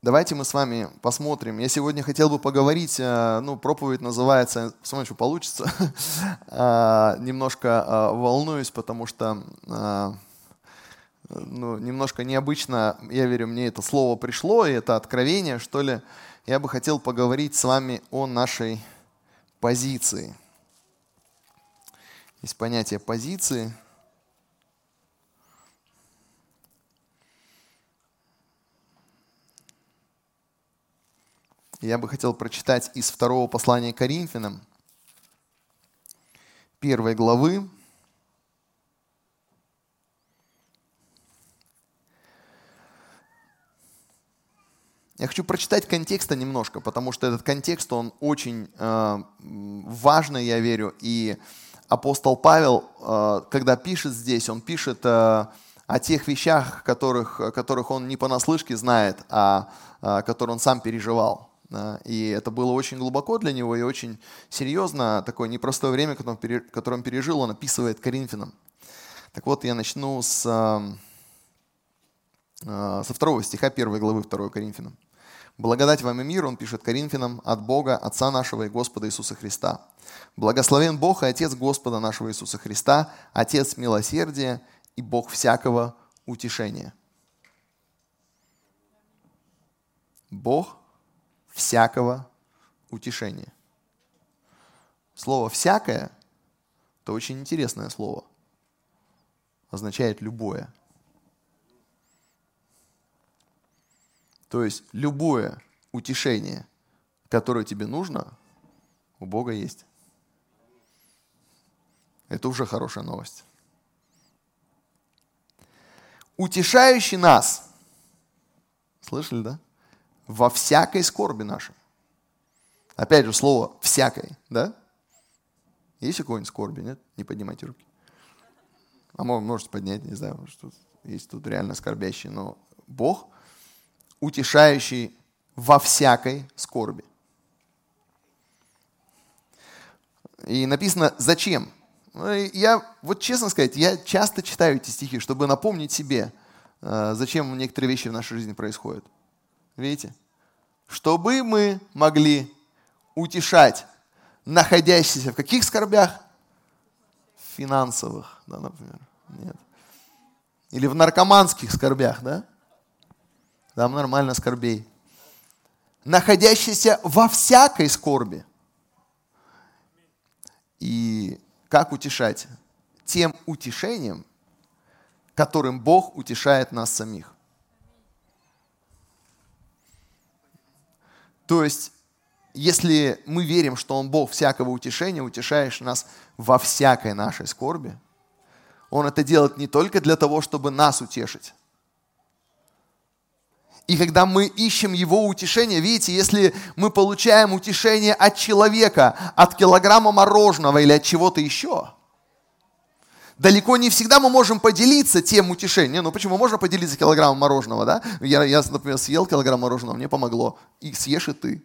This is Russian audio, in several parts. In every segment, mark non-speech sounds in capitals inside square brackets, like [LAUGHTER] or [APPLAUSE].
Давайте мы с вами посмотрим. Я сегодня хотел бы поговорить, э, ну, проповедь называется, посмотрим, что получится. А, [LAUGHS] немножко а, волнуюсь, потому что ну, немножко необычно, я верю, мне это слово пришло, и это откровение, что ли. Я бы хотел поговорить с вами о нашей позиции. Есть понятие позиции – Я бы хотел прочитать из второго послания Коринфянам, первой главы. Я хочу прочитать контекста немножко, потому что этот контекст, он очень э, важный, я верю. И апостол Павел, э, когда пишет здесь, он пишет э, о тех вещах, которых, которых он не понаслышке знает, а э, которые он сам переживал. И это было очень глубоко для него и очень серьезно. Такое непростое время, которое он пережил, он описывает Коринфянам. Так вот, я начну с, со второго стиха первой главы 2 Коринфянам. «Благодать вам и мир», он пишет Коринфянам, «от Бога, Отца нашего и Господа Иисуса Христа. Благословен Бог и Отец Господа нашего Иисуса Христа, Отец милосердия и Бог всякого утешения». Бог всякого утешения. Слово «всякое» – это очень интересное слово. Означает «любое». То есть любое утешение, которое тебе нужно, у Бога есть. Это уже хорошая новость. Утешающий нас. Слышали, да? Во всякой скорби нашей. Опять же, слово «всякой», да? Есть у кого-нибудь скорби, нет? Не поднимайте руки. А можете поднять, не знаю, что есть тут реально скорбящие, но Бог, утешающий во всякой скорби. И написано «зачем?». Ну, я, вот честно сказать, я часто читаю эти стихи, чтобы напомнить себе, э, зачем некоторые вещи в нашей жизни происходят. Видите? Чтобы мы могли утешать находящихся в каких скорбях? Финансовых, да, например. Нет. Или в наркоманских скорбях, да? Там нормально скорбей. Находящиеся во всякой скорби. И как утешать? Тем утешением, которым Бог утешает нас самих. То есть, если мы верим, что Он Бог всякого утешения, утешаешь нас во всякой нашей скорби, Он это делает не только для того, чтобы нас утешить. И когда мы ищем Его утешение, видите, если мы получаем утешение от человека, от килограмма мороженого или от чего-то еще – далеко не всегда мы можем поделиться тем утешением. Ну почему? Можно поделиться килограммом мороженого, да? Я, я, например, съел килограмм мороженого, мне помогло. И съешь и ты.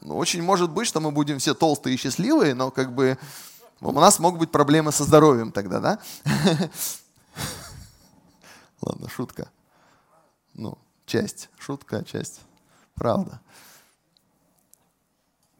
Ну, очень может быть, что мы будем все толстые и счастливые, но как бы у нас могут быть проблемы со здоровьем тогда, да? [LAUGHS] Ладно, шутка. Ну, часть шутка, часть правда.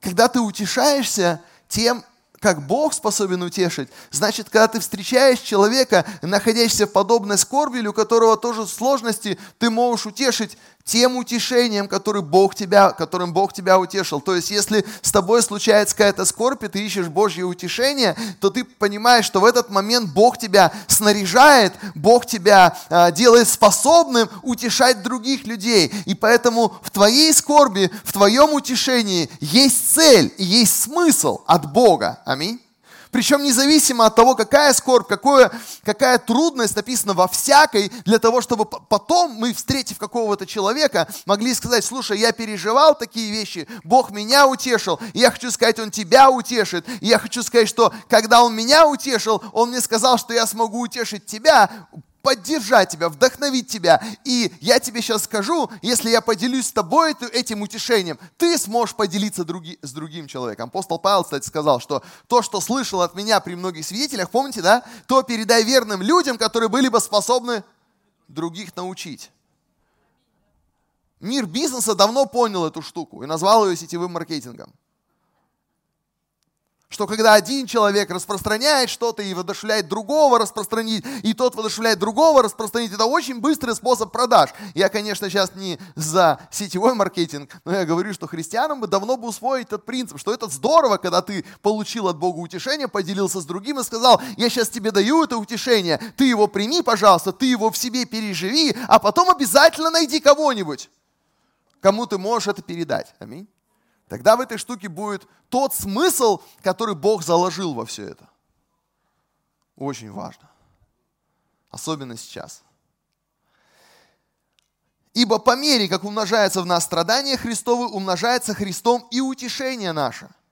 Когда ты утешаешься тем, как Бог способен утешить, значит, когда ты встречаешь человека, находящегося в подобной скорби, или у которого тоже сложности, ты можешь утешить тем утешением, который Бог тебя, которым Бог тебя утешил. То есть, если с тобой случается какая-то скорбь, и ты ищешь Божье утешение, то ты понимаешь, что в этот момент Бог тебя снаряжает, Бог тебя э, делает способным утешать других людей. И поэтому в твоей скорби, в твоем утешении есть цель есть смысл от Бога. Аминь. Причем независимо от того, какая скорбь, какое, какая трудность написана во всякой, для того, чтобы потом мы, встретив какого-то человека, могли сказать, слушай, я переживал такие вещи, Бог меня утешил, и я хочу сказать, Он тебя утешит. И я хочу сказать, что когда Он меня утешил, Он мне сказал, что я смогу утешить тебя, поддержать тебя, вдохновить тебя. И я тебе сейчас скажу, если я поделюсь с тобой этим утешением, ты сможешь поделиться други, с другим человеком. Апостол Павел, кстати, сказал, что то, что слышал от меня при многих свидетелях, помните, да, то передай верным людям, которые были бы способны других научить. Мир бизнеса давно понял эту штуку и назвал ее сетевым маркетингом что когда один человек распространяет что-то и воодушевляет другого распространить, и тот воодушевляет другого распространить, это очень быстрый способ продаж. Я, конечно, сейчас не за сетевой маркетинг, но я говорю, что христианам бы давно бы усвоить этот принцип, что это здорово, когда ты получил от Бога утешение, поделился с другим и сказал, я сейчас тебе даю это утешение, ты его прими, пожалуйста, ты его в себе переживи, а потом обязательно найди кого-нибудь, кому ты можешь это передать. Аминь. Тогда в этой штуке будет тот смысл, который Бог заложил во все это. Очень важно. Особенно сейчас. Ибо по мере, как умножается в нас страдания Христовы, умножается Христом и утешение наше –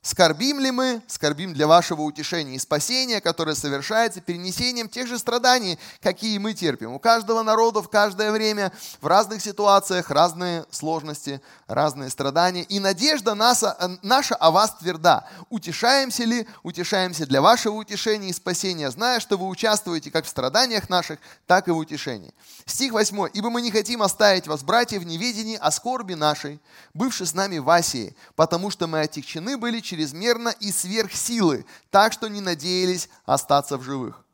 Скорбим ли мы? Скорбим для вашего утешения и спасения, которое совершается перенесением тех же страданий, какие мы терпим. У каждого народа в каждое время, в разных ситуациях, разные сложности, разные страдания. И надежда наша, наша о вас тверда. Утешаемся ли? Утешаемся для вашего утешения и спасения, зная, что вы участвуете как в страданиях наших, так и в утешении. Стих 8. «Ибо мы не хотим оставить вас, братья, в неведении о скорби нашей, бывшей с нами в Асии, потому что мы отягчены были чрезмерно и сверх силы, так что не надеялись остаться в живых.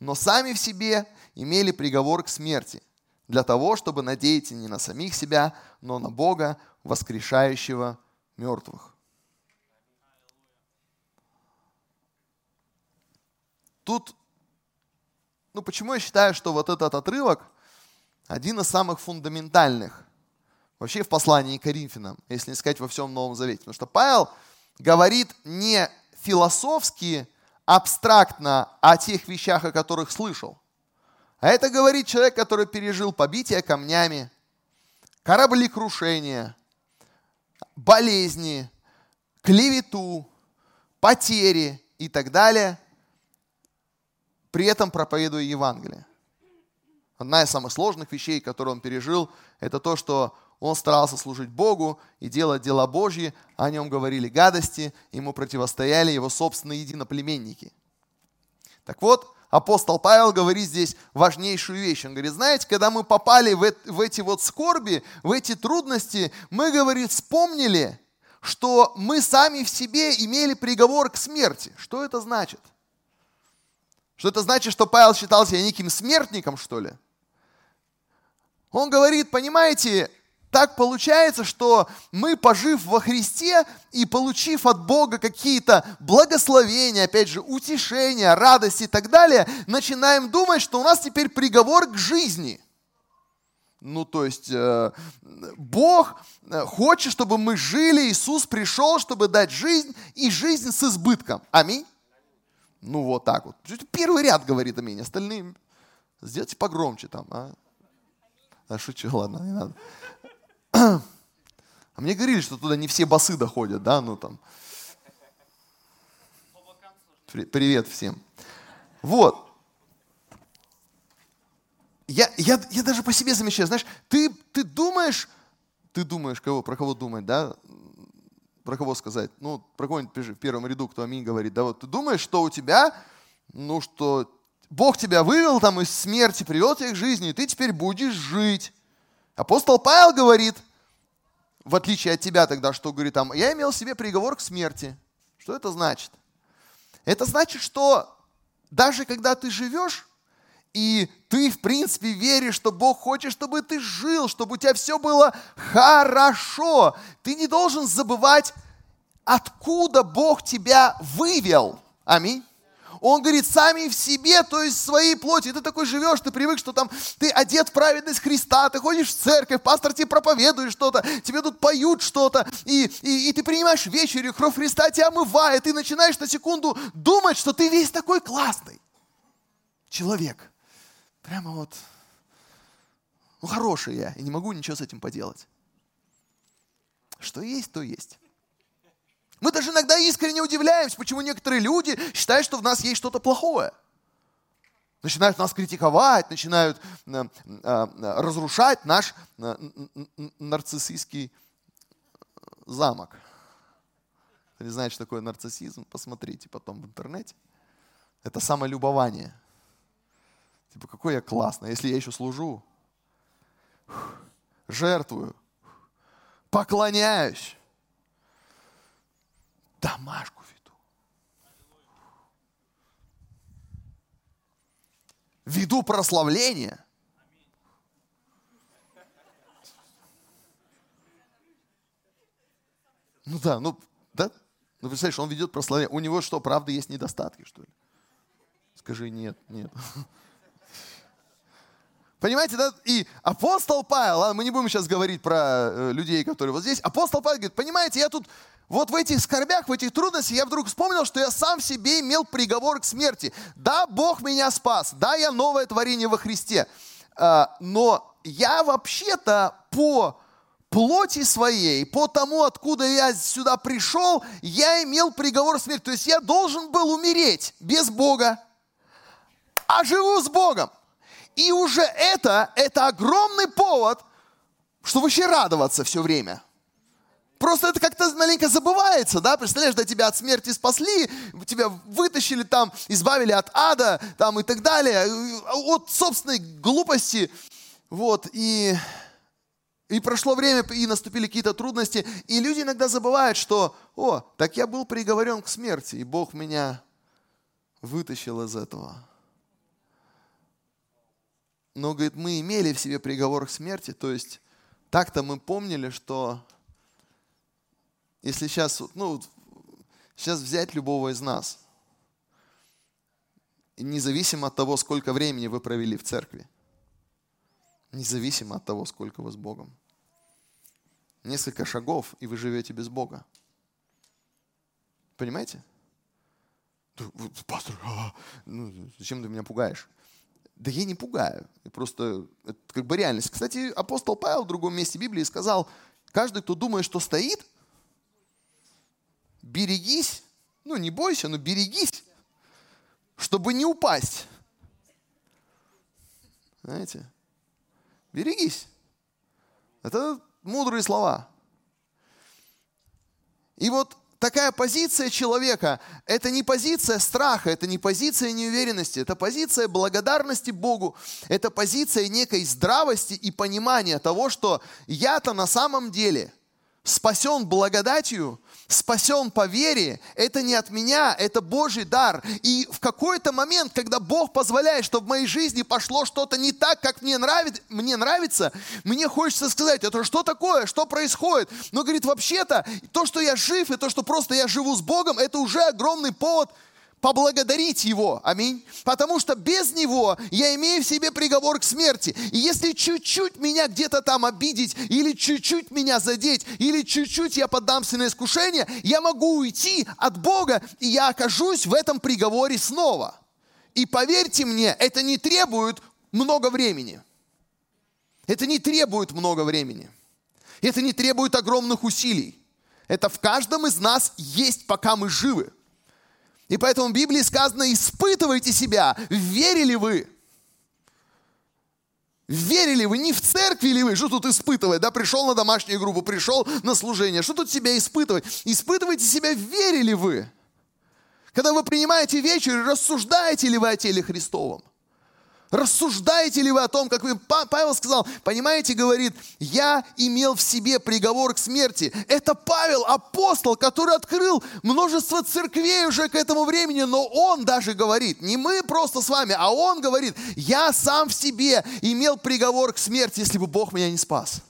Но сами в себе имели приговор к смерти, для того, чтобы надеяться не на самих себя, но на Бога, воскрешающего мертвых. Тут, ну почему я считаю, что вот этот отрывок один из самых фундаментальных Вообще в послании к Коринфянам, если не сказать во всем Новом Завете. Потому что Павел говорит не философски, абстрактно о тех вещах, о которых слышал. А это говорит человек, который пережил побитие камнями, кораблекрушение, болезни, клевету, потери и так далее, при этом проповедуя Евангелие. Одна из самых сложных вещей, которые он пережил, это то, что он старался служить Богу и делать дела Божьи, о нем говорили гадости, ему противостояли его собственные единоплеменники. Так вот, апостол Павел говорит здесь важнейшую вещь. Он говорит, знаете, когда мы попали в, эти вот скорби, в эти трудности, мы, говорит, вспомнили, что мы сами в себе имели приговор к смерти. Что это значит? Что это значит, что Павел считал себя неким смертником, что ли? Он говорит, понимаете, так получается, что мы, пожив во Христе и получив от Бога какие-то благословения, опять же, утешения, радости и так далее, начинаем думать, что у нас теперь приговор к жизни. Ну, то есть э, Бог э, хочет, чтобы мы жили, Иисус пришел, чтобы дать жизнь и жизнь с избытком. Аминь. Ну, вот так вот. Первый ряд говорит аминь, остальные сделайте погромче там. А, а шучу, ладно, не надо. А мне говорили, что туда не все басы доходят, да, ну там. Привет всем. Вот. Я, я, я даже по себе замечаю, знаешь, ты, ты думаешь, ты думаешь, кого, про кого думать, да? Про кого сказать? Ну, про кого-нибудь в первом ряду, кто аминь говорит, да, вот ты думаешь, что у тебя, ну, что Бог тебя вывел там из смерти, привел тебя к жизни, и ты теперь будешь жить. Апостол Павел говорит, в отличие от тебя тогда, что говорит там, я имел себе приговор к смерти. Что это значит? Это значит, что даже когда ты живешь, и ты, в принципе, веришь, что Бог хочет, чтобы ты жил, чтобы у тебя все было хорошо, ты не должен забывать, откуда Бог тебя вывел. Аминь. Он говорит, сами в себе, то есть в своей плоти. Ты такой живешь, ты привык, что там ты одет в праведность Христа, ты ходишь в церковь, пастор тебе проповедует что-то, тебе тут поют что-то, и, и, и ты принимаешь вечерю, кровь Христа тебя омывает, ты начинаешь на секунду думать, что ты весь такой классный человек. Прямо вот, ну хороший я, и не могу ничего с этим поделать. Что есть, то есть. Мы даже иногда искренне удивляемся, почему некоторые люди считают, что в нас есть что-то плохое. Начинают нас критиковать, начинают э, э, разрушать наш э, нарциссистский замок. Кто не знает, что такое нарциссизм, посмотрите потом в интернете. Это самолюбование. Типа, какой я классный, если я еще служу. жертвую, поклоняюсь, домашку веду. Веду прославление. Ну да, ну да, ну представляешь, он ведет прославление. У него что, правда, есть недостатки, что ли? Скажи нет, нет. Понимаете, да? И апостол Павел, мы не будем сейчас говорить про э, людей, которые вот здесь. Апостол Павел говорит, понимаете, я тут вот в этих скорбях, в этих трудностях, я вдруг вспомнил, что я сам себе имел приговор к смерти. Да, Бог меня спас, да, я новое творение во Христе. Э, но я вообще-то по плоти своей, по тому, откуда я сюда пришел, я имел приговор смерти. То есть я должен был умереть без Бога, а живу с Богом. И уже это, это огромный повод, что вообще радоваться все время. Просто это как-то маленько забывается, да, представляешь, да, тебя от смерти спасли, тебя вытащили там, избавили от ада, там и так далее, от собственной глупости, вот, и, и прошло время, и наступили какие-то трудности, и люди иногда забывают, что, о, так я был приговорен к смерти, и Бог меня вытащил из этого но, говорит, мы имели в себе приговор к смерти, то есть так-то мы помнили, что если сейчас, ну, сейчас взять любого из нас, независимо от того, сколько времени вы провели в церкви, независимо от того, сколько вы с Богом, несколько шагов, и вы живете без Бога. Понимаете? Пастор, а, ну, зачем ты меня пугаешь? Да я не пугаю. Просто это как бы реальность. Кстати, апостол Павел в другом месте Библии сказал, каждый, кто думает, что стоит, берегись, ну не бойся, но берегись, чтобы не упасть. Знаете? Берегись. Это мудрые слова. И вот такая позиция человека – это не позиция страха, это не позиция неуверенности, это позиция благодарности Богу, это позиция некой здравости и понимания того, что я-то на самом деле спасен благодатью, спасен по вере, это не от меня, это Божий дар. И в какой-то момент, когда Бог позволяет, чтобы в моей жизни пошло что-то не так, как мне, нравит, мне нравится, мне хочется сказать, это что такое, что происходит? Но, говорит, вообще-то, то, что я жив, и то, что просто я живу с Богом, это уже огромный повод – поблагодарить Его. Аминь. Потому что без Него я имею в себе приговор к смерти. И если чуть-чуть меня где-то там обидеть, или чуть-чуть меня задеть, или чуть-чуть я поддамся на искушение, я могу уйти от Бога, и я окажусь в этом приговоре снова. И поверьте мне, это не требует много времени. Это не требует много времени. Это не требует огромных усилий. Это в каждом из нас есть, пока мы живы. И поэтому в Библии сказано, испытывайте себя, верили вы. Верили вы, не в церкви ли вы, что тут испытывать, да, пришел на домашнюю группу, пришел на служение, что тут себя испытывать? Испытывайте себя, верили вы. Когда вы принимаете вечер, рассуждаете ли вы о теле Христовом? Рассуждаете ли вы о том, как вы... Павел сказал, понимаете, говорит, я имел в себе приговор к смерти. Это Павел, апостол, который открыл множество церквей уже к этому времени, но он даже говорит, не мы просто с вами, а он говорит, я сам в себе имел приговор к смерти, если бы Бог меня не спас.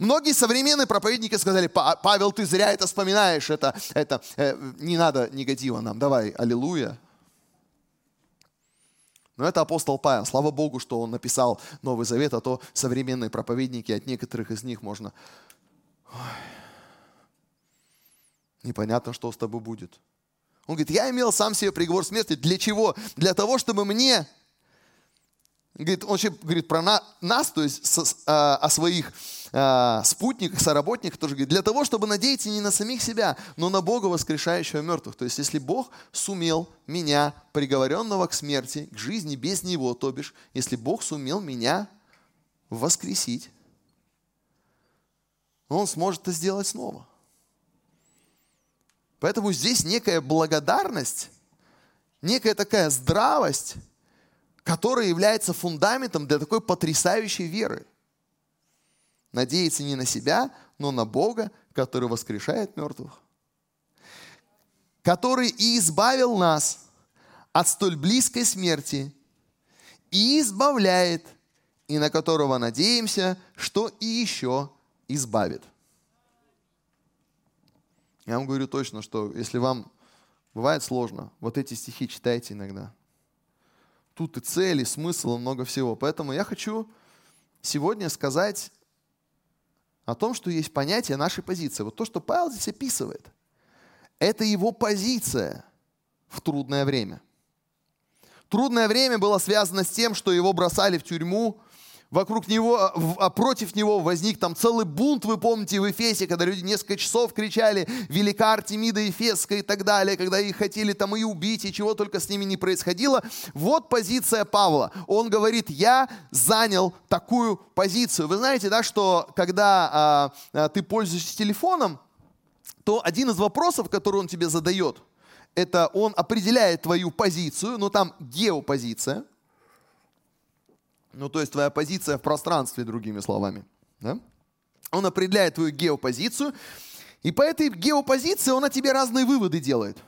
Многие современные проповедники сказали, Павел, ты зря это вспоминаешь, это, это э, не надо негатива нам, давай, аллилуйя. Но это апостол Павел. Слава Богу, что он написал Новый Завет, а то современные проповедники, от некоторых из них можно... Ой, непонятно, что с тобой будет. Он говорит, я имел сам себе приговор смерти. Для чего? Для того, чтобы мне... Говорит, он вообще говорит про нас, то есть а, о своих э, спутниках, соработниках тоже говорит, для того, чтобы надеяться не на самих себя, но на Бога, воскрешающего мертвых. То есть, если Бог сумел меня, приговоренного к смерти, к жизни без Него, то бишь, если Бог сумел меня воскресить, Он сможет это сделать снова. Поэтому здесь некая благодарность, некая такая здравость, которая является фундаментом для такой потрясающей веры. надеяться не на себя, но на Бога, который воскрешает мертвых, который и избавил нас от столь близкой смерти и избавляет, и на которого надеемся, что и еще избавит. Я вам говорю точно, что если вам бывает сложно, вот эти стихи читайте иногда. Тут и цели, смысл, и много всего. Поэтому я хочу сегодня сказать о том, что есть понятие нашей позиции. Вот то, что Павел здесь описывает, это его позиция в трудное время. Трудное время было связано с тем, что его бросали в тюрьму, вокруг него, а, а против него возник там целый бунт, вы помните, в Эфесе, когда люди несколько часов кричали «Велика Артемида Ефесская» и так далее, когда их хотели там и убить, и чего только с ними не происходило. Вот позиция Павла. Он говорит, я занял такую позицию. Вы знаете, да, что когда а, а, ты пользуешься телефоном, то один из вопросов, который он тебе задает, это он определяет твою позицию, но там геопозиция – ну, то есть твоя позиция в пространстве, другими словами. Да? Он определяет твою геопозицию, и по этой геопозиции он о тебе разные выводы делает.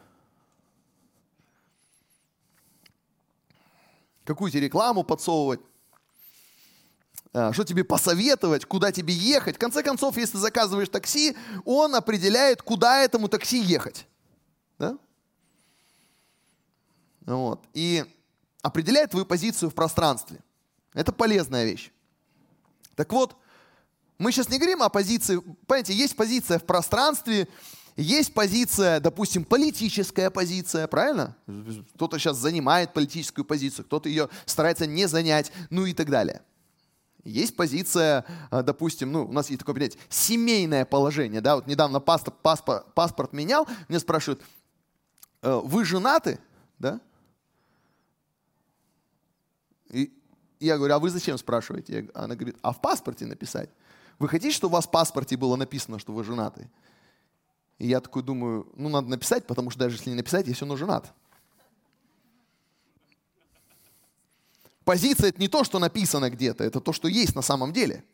Какую тебе рекламу подсовывать, а, что тебе посоветовать, куда тебе ехать. В конце концов, если заказываешь такси, он определяет, куда этому такси ехать. Да? Вот. И определяет твою позицию в пространстве. Это полезная вещь. Так вот, мы сейчас не говорим о позиции, понимаете, есть позиция в пространстве, есть позиция, допустим, политическая позиция, правильно? Кто-то сейчас занимает политическую позицию, кто-то ее старается не занять, ну и так далее. Есть позиция, а, допустим, ну, у нас есть такое понятие, семейное положение, да, вот недавно паспорт, паспорт, паспорт менял, меня спрашивают, «Э, вы женаты, да? Я говорю, а вы зачем спрашиваете? Она говорит, а в паспорте написать? Вы хотите, чтобы у вас в паспорте было написано, что вы женаты? И я такой думаю, ну надо написать, потому что даже если не написать, я все равно женат. Позиция это не то, что написано где-то, это то, что есть на самом деле.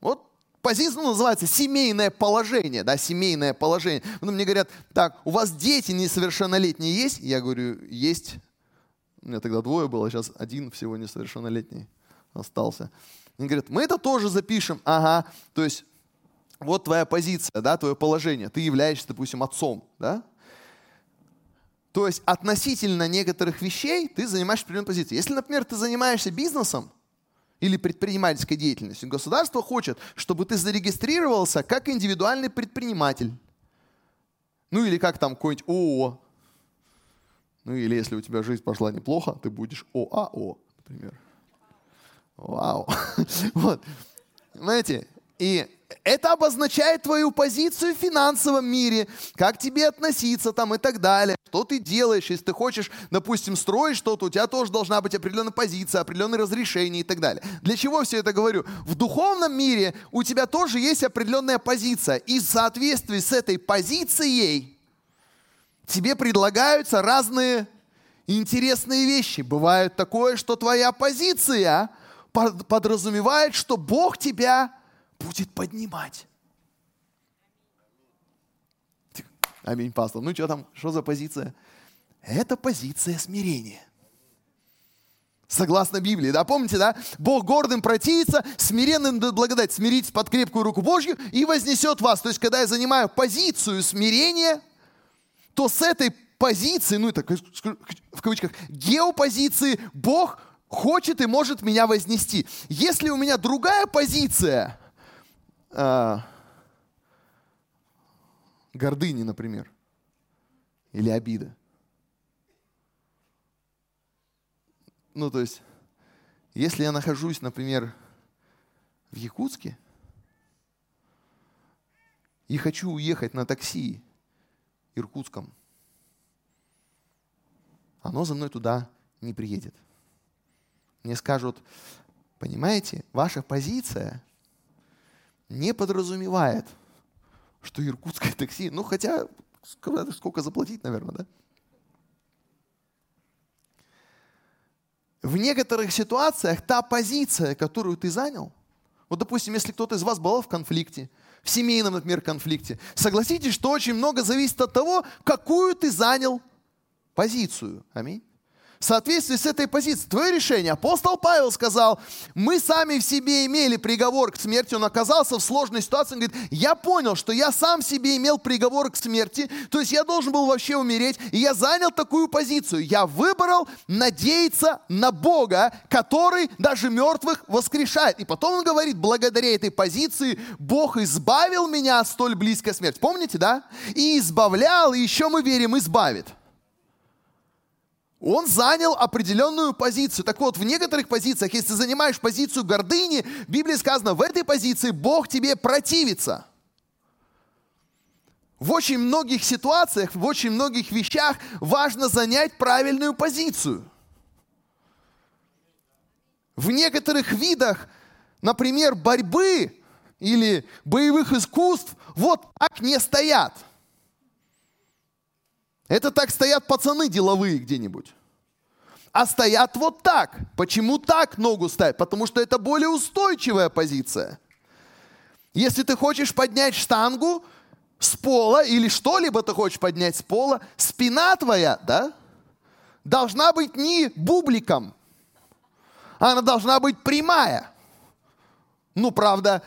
Вот позиция ну, называется семейное положение, да, семейное положение. Ну, мне говорят, так, у вас дети несовершеннолетние есть? Я говорю, есть. Меня тогда двое было, сейчас один всего несовершеннолетний остался. Они говорят, мы это тоже запишем. Ага, то есть вот твоя позиция, да, твое положение. Ты являешься, допустим, отцом, да? То есть относительно некоторых вещей ты занимаешь определенную позицию. Если, например, ты занимаешься бизнесом или предпринимательской деятельностью, государство хочет, чтобы ты зарегистрировался как индивидуальный предприниматель. Ну или как там какой-нибудь ООО, ну или если у тебя жизнь пошла неплохо, ты будешь ОАО, например. Вау. [LAUGHS] Вот. Знаете, и это обозначает твою позицию в финансовом мире, как тебе относиться там и так далее, что ты делаешь, если ты хочешь, допустим, строить что-то, у тебя тоже должна быть определенная позиция, определенные разрешения и так далее. Для чего все это говорю? В духовном мире у тебя тоже есть определенная позиция, и в соответствии с этой позицией тебе предлагаются разные интересные вещи. Бывает такое, что твоя позиция подразумевает, что Бог тебя будет поднимать. Аминь, пастор. Ну что там, что за позиция? Это позиция смирения. Согласно Библии, да, помните, да? Бог гордым противится, смиренным благодать. Смиритесь под крепкую руку Божью и вознесет вас. То есть, когда я занимаю позицию смирения – то с этой позиции, ну это в кавычках, геопозиции Бог хочет и может меня вознести. Если у меня другая позиция, э, гордыни, например, или обида, ну то есть, если я нахожусь, например, в Якутске и хочу уехать на такси Иркутском, оно за мной туда не приедет. Мне скажут, понимаете, ваша позиция не подразумевает, что иркутское такси, ну хотя сколько заплатить, наверное, да? В некоторых ситуациях та позиция, которую ты занял, Вот, допустим, если кто-то из вас был в конфликте, в семейном, например, конфликте, согласитесь, что очень много зависит от того, какую ты занял позицию. Аминь в соответствии с этой позицией. Твое решение. Апостол Павел сказал, мы сами в себе имели приговор к смерти. Он оказался в сложной ситуации. Он говорит, я понял, что я сам в себе имел приговор к смерти. То есть я должен был вообще умереть. И я занял такую позицию. Я выбрал надеяться на Бога, который даже мертвых воскрешает. И потом он говорит, благодаря этой позиции Бог избавил меня от столь близкой смерти. Помните, да? И избавлял, и еще мы верим, избавит он занял определенную позицию. Так вот, в некоторых позициях, если ты занимаешь позицию гордыни, в Библии сказано, в этой позиции Бог тебе противится. В очень многих ситуациях, в очень многих вещах важно занять правильную позицию. В некоторых видах, например, борьбы или боевых искусств, вот так не стоят – это так стоят пацаны деловые где-нибудь. А стоят вот так. Почему так ногу ставят? Потому что это более устойчивая позиция. Если ты хочешь поднять штангу с пола или что-либо ты хочешь поднять с пола, спина твоя, да, должна быть не бубликом. Она должна быть прямая. Ну, правда,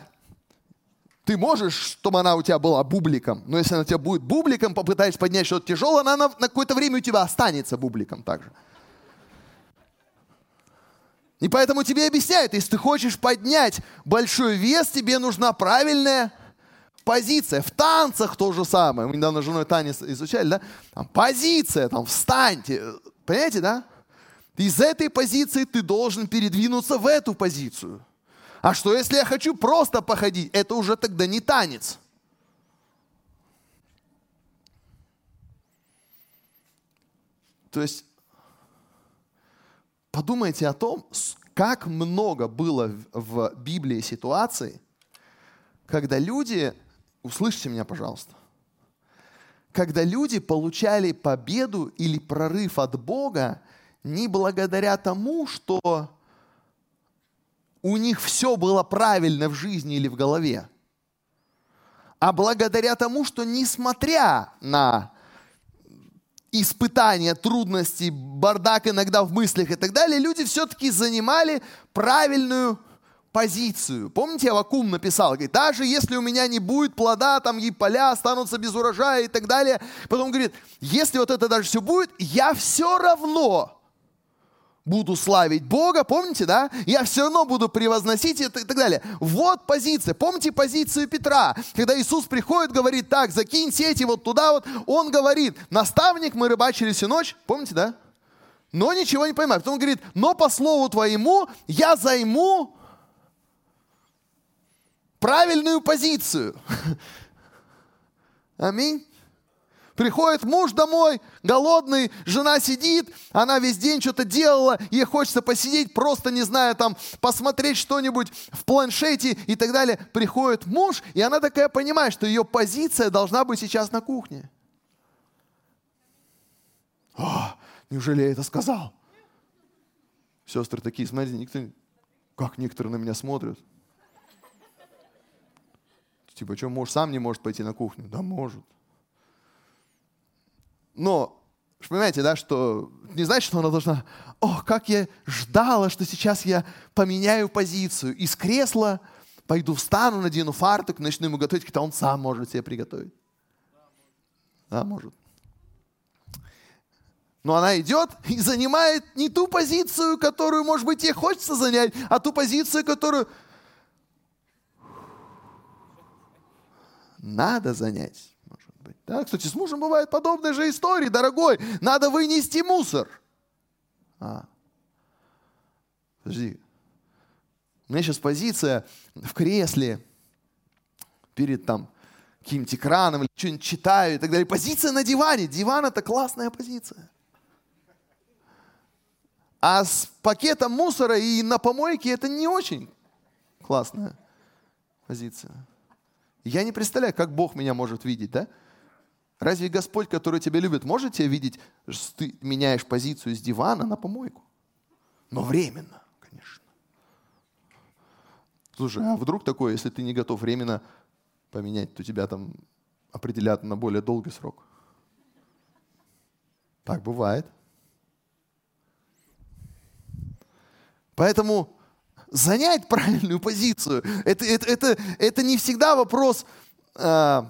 ты можешь, чтобы она у тебя была бубликом, но если она у тебя будет бубликом, попытаешься поднять что-то тяжелое, она на, на какое-то время у тебя останется бубликом также. И поэтому тебе объясняют, если ты хочешь поднять большой вес, тебе нужна правильная позиция. В танцах то же самое. Мы недавно с женой танец изучали, да? Там позиция, там встаньте. Понимаете, да? Из этой позиции ты должен передвинуться в эту позицию. А что, если я хочу просто походить? Это уже тогда не танец. То есть подумайте о том, как много было в Библии ситуаций, когда люди, услышьте меня, пожалуйста, когда люди получали победу или прорыв от Бога не благодаря тому, что у них все было правильно в жизни или в голове, а благодаря тому, что несмотря на испытания, трудности, бардак иногда в мыслях и так далее, люди все-таки занимали правильную позицию. Помните, Авакум написал, говорит, даже если у меня не будет плода, там и поля останутся без урожая и так далее. Потом говорит, если вот это даже все будет, я все равно буду славить Бога, помните, да? Я все равно буду превозносить и так далее. Вот позиция. Помните позицию Петра, когда Иисус приходит, говорит, так, закинь сети вот туда вот. Он говорит, наставник, мы рыбачили всю ночь, помните, да? Но ничего не понимаю. Потом он говорит, но по слову твоему я займу правильную позицию. [LAUGHS] Аминь. Приходит муж домой, голодный, жена сидит, она весь день что-то делала, ей хочется посидеть, просто, не знаю, там, посмотреть что-нибудь в планшете и так далее. Приходит муж, и она такая понимает, что ее позиция должна быть сейчас на кухне. О, неужели я это сказал? Сестры такие, смотрите, никто, как некоторые на меня смотрят. Типа, что, муж сам не может пойти на кухню? Да может. Но, понимаете, да, что не значит, что она должна, о, как я ждала, что сейчас я поменяю позицию. Из кресла пойду встану, надену фартук, начну ему готовить, хотя он сам может себе приготовить. Да, может. Но она идет и занимает не ту позицию, которую, может быть, ей хочется занять, а ту позицию, которую надо занять. Да, кстати, с мужем бывает подобная же история, дорогой. Надо вынести мусор. А. Подожди. У меня сейчас позиция в кресле перед там каким-нибудь экраном или что-нибудь читаю и так далее. Позиция на диване. Диван это классная позиция. А с пакетом мусора и на помойке это не очень классная позиция. Я не представляю, как Бог меня может видеть, да? Разве Господь, который тебя любит, может тебя видеть, что ты меняешь позицию с дивана на помойку? Но временно, конечно. Слушай, а вдруг такое, если ты не готов временно поменять, то тебя там определят на более долгий срок. Так бывает. Поэтому занять правильную позицию, это, это, это, это не всегда вопрос э,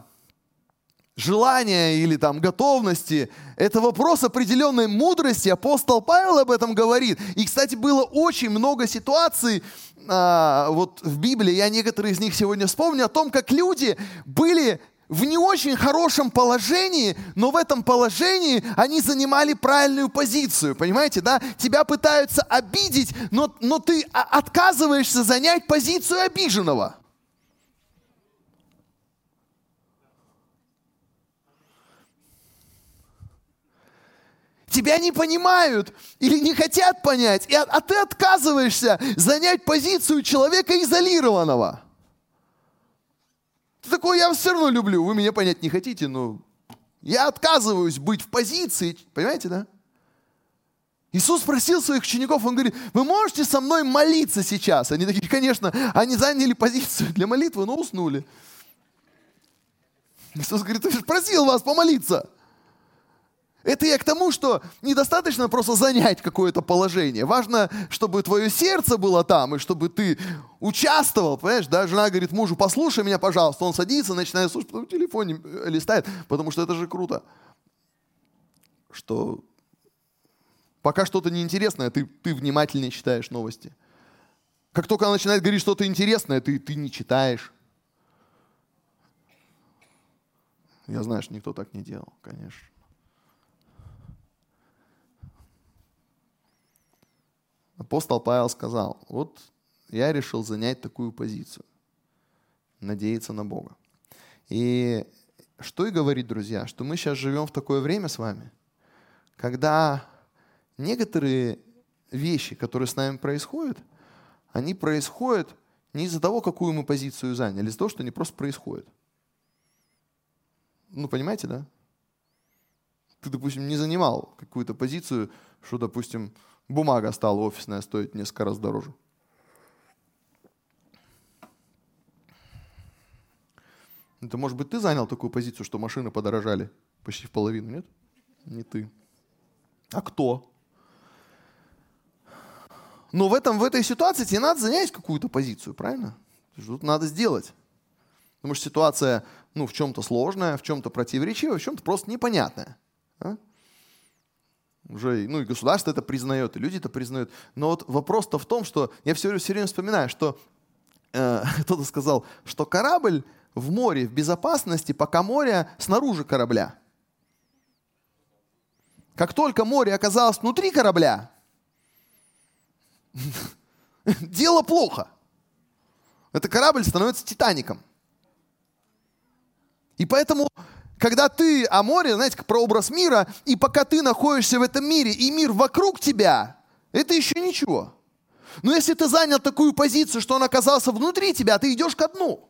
желания или там готовности, это вопрос определенной мудрости. Апостол Павел об этом говорит. И, кстати, было очень много ситуаций э, вот в Библии, я некоторые из них сегодня вспомню, о том, как люди были в не очень хорошем положении, но в этом положении они занимали правильную позицию, понимаете, да? Тебя пытаются обидеть, но, но ты отказываешься занять позицию обиженного. Тебя не понимают или не хотят понять, а, а ты отказываешься занять позицию человека изолированного – ты такой, я все равно люблю, вы меня понять не хотите, но я отказываюсь быть в позиции, понимаете, да? Иисус спросил своих учеников, он говорит, вы можете со мной молиться сейчас? Они такие, конечно, они заняли позицию для молитвы, но уснули. Иисус говорит, я просил вас помолиться. Это я к тому, что недостаточно просто занять какое-то положение. Важно, чтобы твое сердце было там, и чтобы ты участвовал, понимаешь, да? Жена говорит мужу, послушай меня, пожалуйста. Он садится, начинает слушать, потом в телефоне э, листает, потому что это же круто. Что пока что-то неинтересное, ты, ты внимательнее читаешь новости. Как только она начинает говорить что-то интересное, ты, ты не читаешь. Я знаю, что никто так не делал, конечно. Апостол Павел сказал, вот я решил занять такую позицию, надеяться на Бога. И что и говорить, друзья, что мы сейчас живем в такое время с вами, когда некоторые вещи, которые с нами происходят, они происходят не из-за того, какую мы позицию заняли, а из-за того, что они просто происходят. Ну, понимаете, да? Ты, допустим, не занимал какую-то позицию, что, допустим, бумага стала офисная стоить несколько раз дороже. Это, может быть, ты занял такую позицию, что машины подорожали почти в половину, нет? Не ты. А кто? Но в, этом, в этой ситуации тебе надо занять какую-то позицию, правильно? Тут надо сделать. Потому что ситуация ну, в чем-то сложная, в чем-то противоречивая, в чем-то просто непонятная. А? Уже, ну и государство это признает, и люди это признают. Но вот вопрос-то в том, что я все, все время вспоминаю, что э, [LAUGHS] кто-то сказал, что корабль в море в безопасности, пока море снаружи корабля. Как только море оказалось внутри корабля, [LAUGHS] дело плохо. Это корабль становится Титаником. И поэтому когда ты о море, знаете, как прообраз мира, и пока ты находишься в этом мире, и мир вокруг тебя, это еще ничего. Но если ты занял такую позицию, что он оказался внутри тебя, ты идешь ко дну.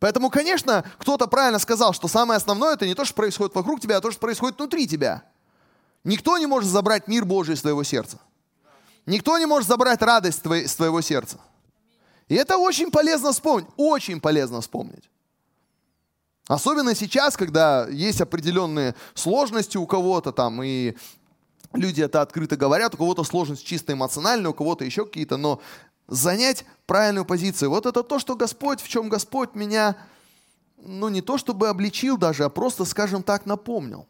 Поэтому, конечно, кто-то правильно сказал, что самое основное это не то, что происходит вокруг тебя, а то, что происходит внутри тебя. Никто не может забрать мир Божий из твоего сердца. Никто не может забрать радость с твоего сердца. И это очень полезно вспомнить, очень полезно вспомнить. Особенно сейчас, когда есть определенные сложности у кого-то там, и люди это открыто говорят, у кого-то сложность чисто эмоциональная, у кого-то еще какие-то, но занять правильную позицию. Вот это то, что Господь, в чем Господь меня, ну не то чтобы обличил даже, а просто, скажем так, напомнил.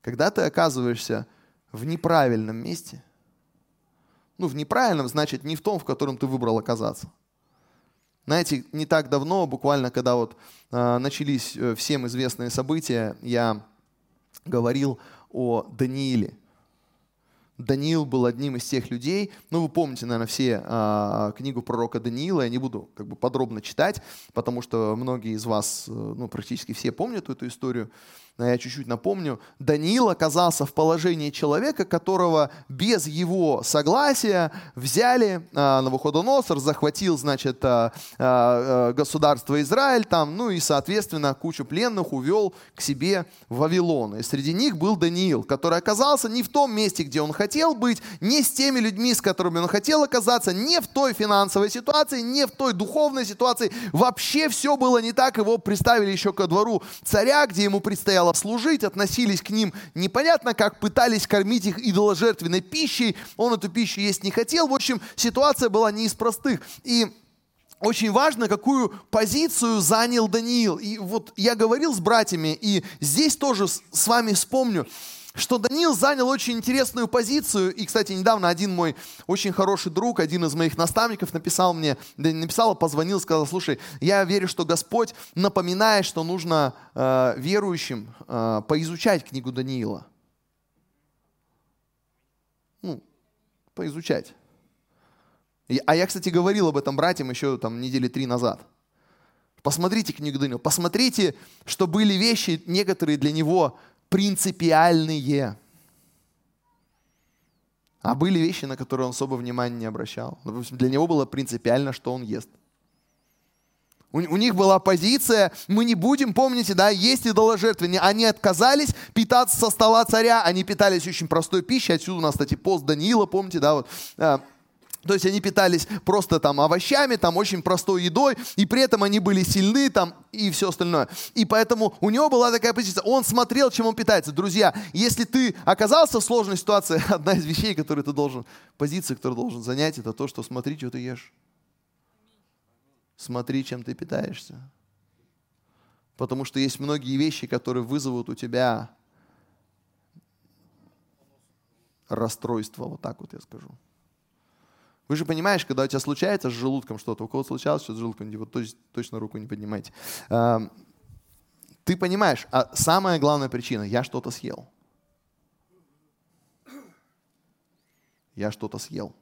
Когда ты оказываешься в неправильном месте, ну в неправильном, значит не в том, в котором ты выбрал оказаться – знаете, не так давно, буквально когда вот э, начались э, всем известные события, я говорил о Данииле. Даниил был одним из тех людей, ну вы помните, наверное, все э, книгу пророка Даниила, я не буду как бы подробно читать, потому что многие из вас, э, ну практически все помнят эту историю. Я чуть-чуть напомню, Даниил оказался в положении человека, которого без его согласия взяли, а, Навуходоносор захватил, значит, а, а, государство Израиль там, ну и, соответственно, кучу пленных увел к себе в Вавилон. И среди них был Даниил, который оказался не в том месте, где он хотел быть, не с теми людьми, с которыми он хотел оказаться, не в той финансовой ситуации, не в той духовной ситуации. Вообще все было не так. Его представили еще ко двору царя, где ему предстояло служить, относились к ним непонятно как, пытались кормить их идоложертвенной пищей, он эту пищу есть не хотел. В общем, ситуация была не из простых. И очень важно, какую позицию занял Даниил. И вот я говорил с братьями, и здесь тоже с вами вспомню, что Даниил занял очень интересную позицию. И, кстати, недавно один мой очень хороший друг, один из моих наставников написал мне, написал, позвонил, сказал, слушай, я верю, что Господь напоминает, что нужно э, верующим э, поизучать книгу Даниила. Ну, поизучать. А я, кстати, говорил об этом братьям еще там недели три назад. Посмотрите книгу Даниила, посмотрите, что были вещи некоторые для него принципиальные. А были вещи, на которые он особо внимания не обращал. Допустим, для него было принципиально, что он ест. У, у них была позиция, мы не будем, помните, да, есть идоложертвы. Они отказались питаться со стола царя, они питались очень простой пищей. Отсюда у нас, кстати, пост Даниила, помните, да, вот а, то есть они питались просто там овощами, там очень простой едой, и при этом они были сильны там и все остальное. И поэтому у него была такая позиция. Он смотрел, чем он питается. Друзья, если ты оказался в сложной ситуации, [LAUGHS] одна из вещей, которую ты должен, позиция, которую должен занять, это то, что смотри, что ты ешь. Смотри, чем ты питаешься. Потому что есть многие вещи, которые вызовут у тебя расстройство, вот так вот я скажу. Вы же понимаешь, когда у тебя случается с желудком что-то, у кого случалось что-то с желудком, вот точно руку не поднимайте. Ты понимаешь, а самая главная причина, я что-то съел. Я что-то съел.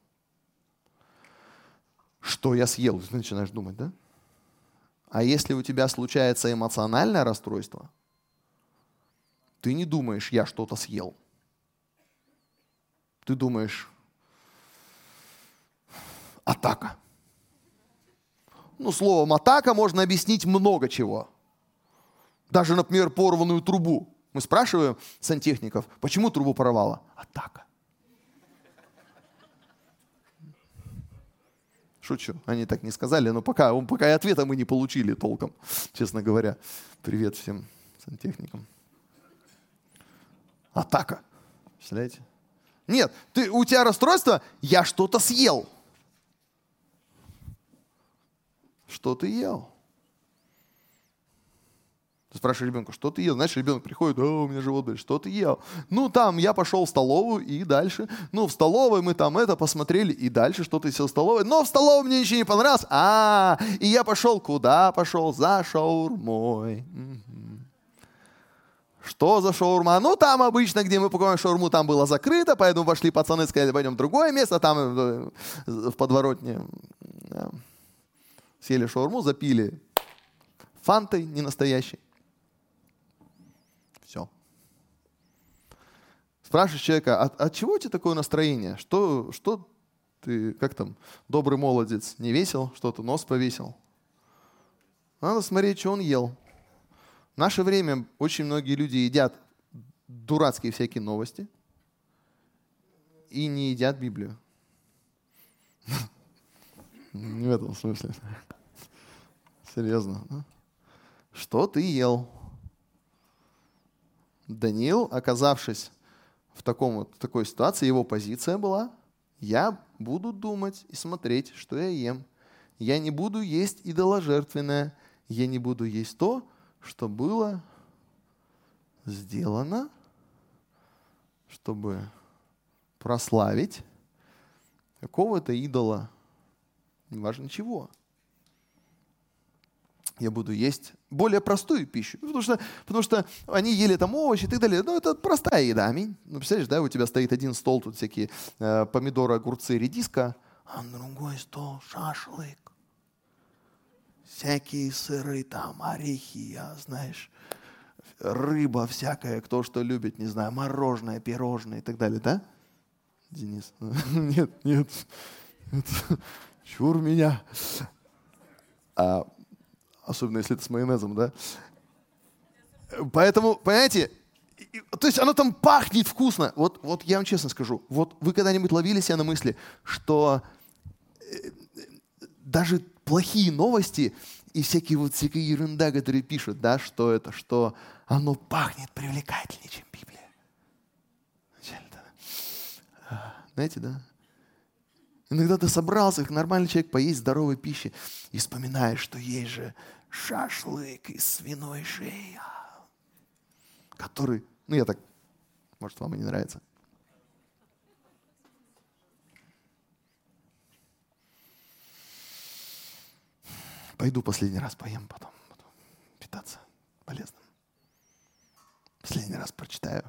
Что я съел? Ты начинаешь думать, да? А если у тебя случается эмоциональное расстройство, ты не думаешь, я что-то съел. Ты думаешь, атака. Ну, словом атака можно объяснить много чего. Даже, например, порванную трубу. Мы спрашиваем сантехников, почему трубу порвало? Атака. Шучу, они так не сказали, но пока, пока и ответа мы не получили толком, честно говоря. Привет всем сантехникам. Атака. Представляете? Нет, ты, у тебя расстройство, я что-то съел. Что ты ел? Ты спрашиваешь ребенка, что ты ел? Знаешь, ребенок приходит, о, у меня живот болит, что ты ел? Ну, там, я пошел в столовую и дальше. Ну, в столовой мы там это посмотрели и дальше что ты сел в столовой. Но в столовой мне ничего не понравилось. А, и я пошел куда пошел? За шаурмой. Что за шаурма? Ну, там обычно, где мы покупаем шаурму, там было закрыто, поэтому пошли пацаны, сказали, пойдем в другое место, там э, в подворотне Сели шаурму, запили фантой не настоящей. Все. Спрашиваешь человека, от, «А, от чего у тебя такое настроение? Что, что ты, как там, добрый молодец, не весел, что-то нос повесил? Надо смотреть, что он ел. В наше время очень многие люди едят дурацкие всякие новости и не едят Библию. [LAUGHS] В этом смысле. Серьезно. Что ты ел? Даниил, оказавшись в таком вот, такой ситуации, его позиция была, я буду думать и смотреть, что я ем. Я не буду есть идоложертвенное. Я не буду есть то, что было сделано, чтобы прославить какого-то идола, неважно чего я буду есть более простую пищу. Потому что, потому что они ели там овощи и так далее. Ну, это простая еда, аминь. Ну, представляешь, да, у тебя стоит один стол, тут всякие э, помидоры, огурцы, редиска, а на другой стол шашлык. Всякие сыры там, орехи, я, знаешь, рыба всякая, кто что любит, не знаю, мороженое, пирожное и так далее, да? Денис? [LAUGHS] Нет, нет. Чур меня. А, особенно если это с майонезом, да? Поэтому, понимаете, то есть оно там пахнет вкусно. Вот, вот я вам честно скажу, вот вы когда-нибудь ловили себя на мысли, что э, даже плохие новости и всякие вот всякая ерунда, которые пишут, да, что это, что оно пахнет привлекательнее, чем Библия. Знаете, да? Иногда ты собрался, как нормальный человек, поесть здоровой пищи и вспоминаешь, что есть же шашлык из свиной шеи, который, ну я так, может вам и не нравится. Пойду последний раз поем, потом буду питаться полезным. Последний раз прочитаю.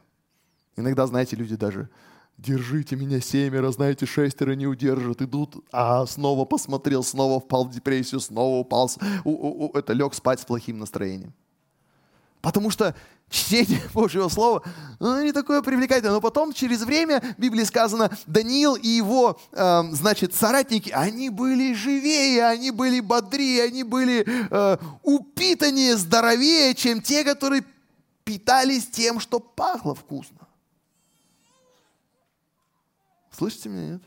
Иногда, знаете, люди даже держите меня семеро, знаете, шестеро не удержат, идут, а снова посмотрел, снова впал в депрессию, снова упал, у, у, у, это лег спать с плохим настроением. Потому что чтение [LAUGHS] Божьего Слова ну, не такое привлекательное. Но потом, через время, в Библии сказано, Даниил и его, э, значит, соратники, они были живее, они были бодрее, они были э, упитаннее, здоровее, чем те, которые питались тем, что пахло вкусно. Слышите меня, нет?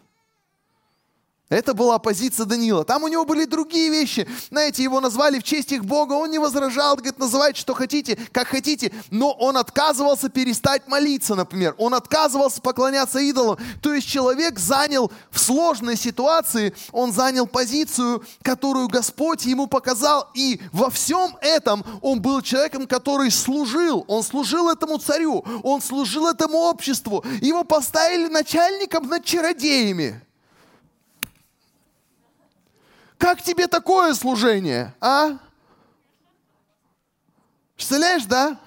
Это была позиция Данила. Там у него были другие вещи. Знаете, его назвали в честь их Бога. Он не возражал, говорит, называйте, что хотите, как хотите. Но он отказывался перестать молиться, например. Он отказывался поклоняться идолам. То есть человек занял в сложной ситуации, он занял позицию, которую Господь ему показал. И во всем этом он был человеком, который служил. Он служил этому царю. Он служил этому обществу. Его поставили начальником над чародеями. Как тебе такое служение, а? Представляешь, да?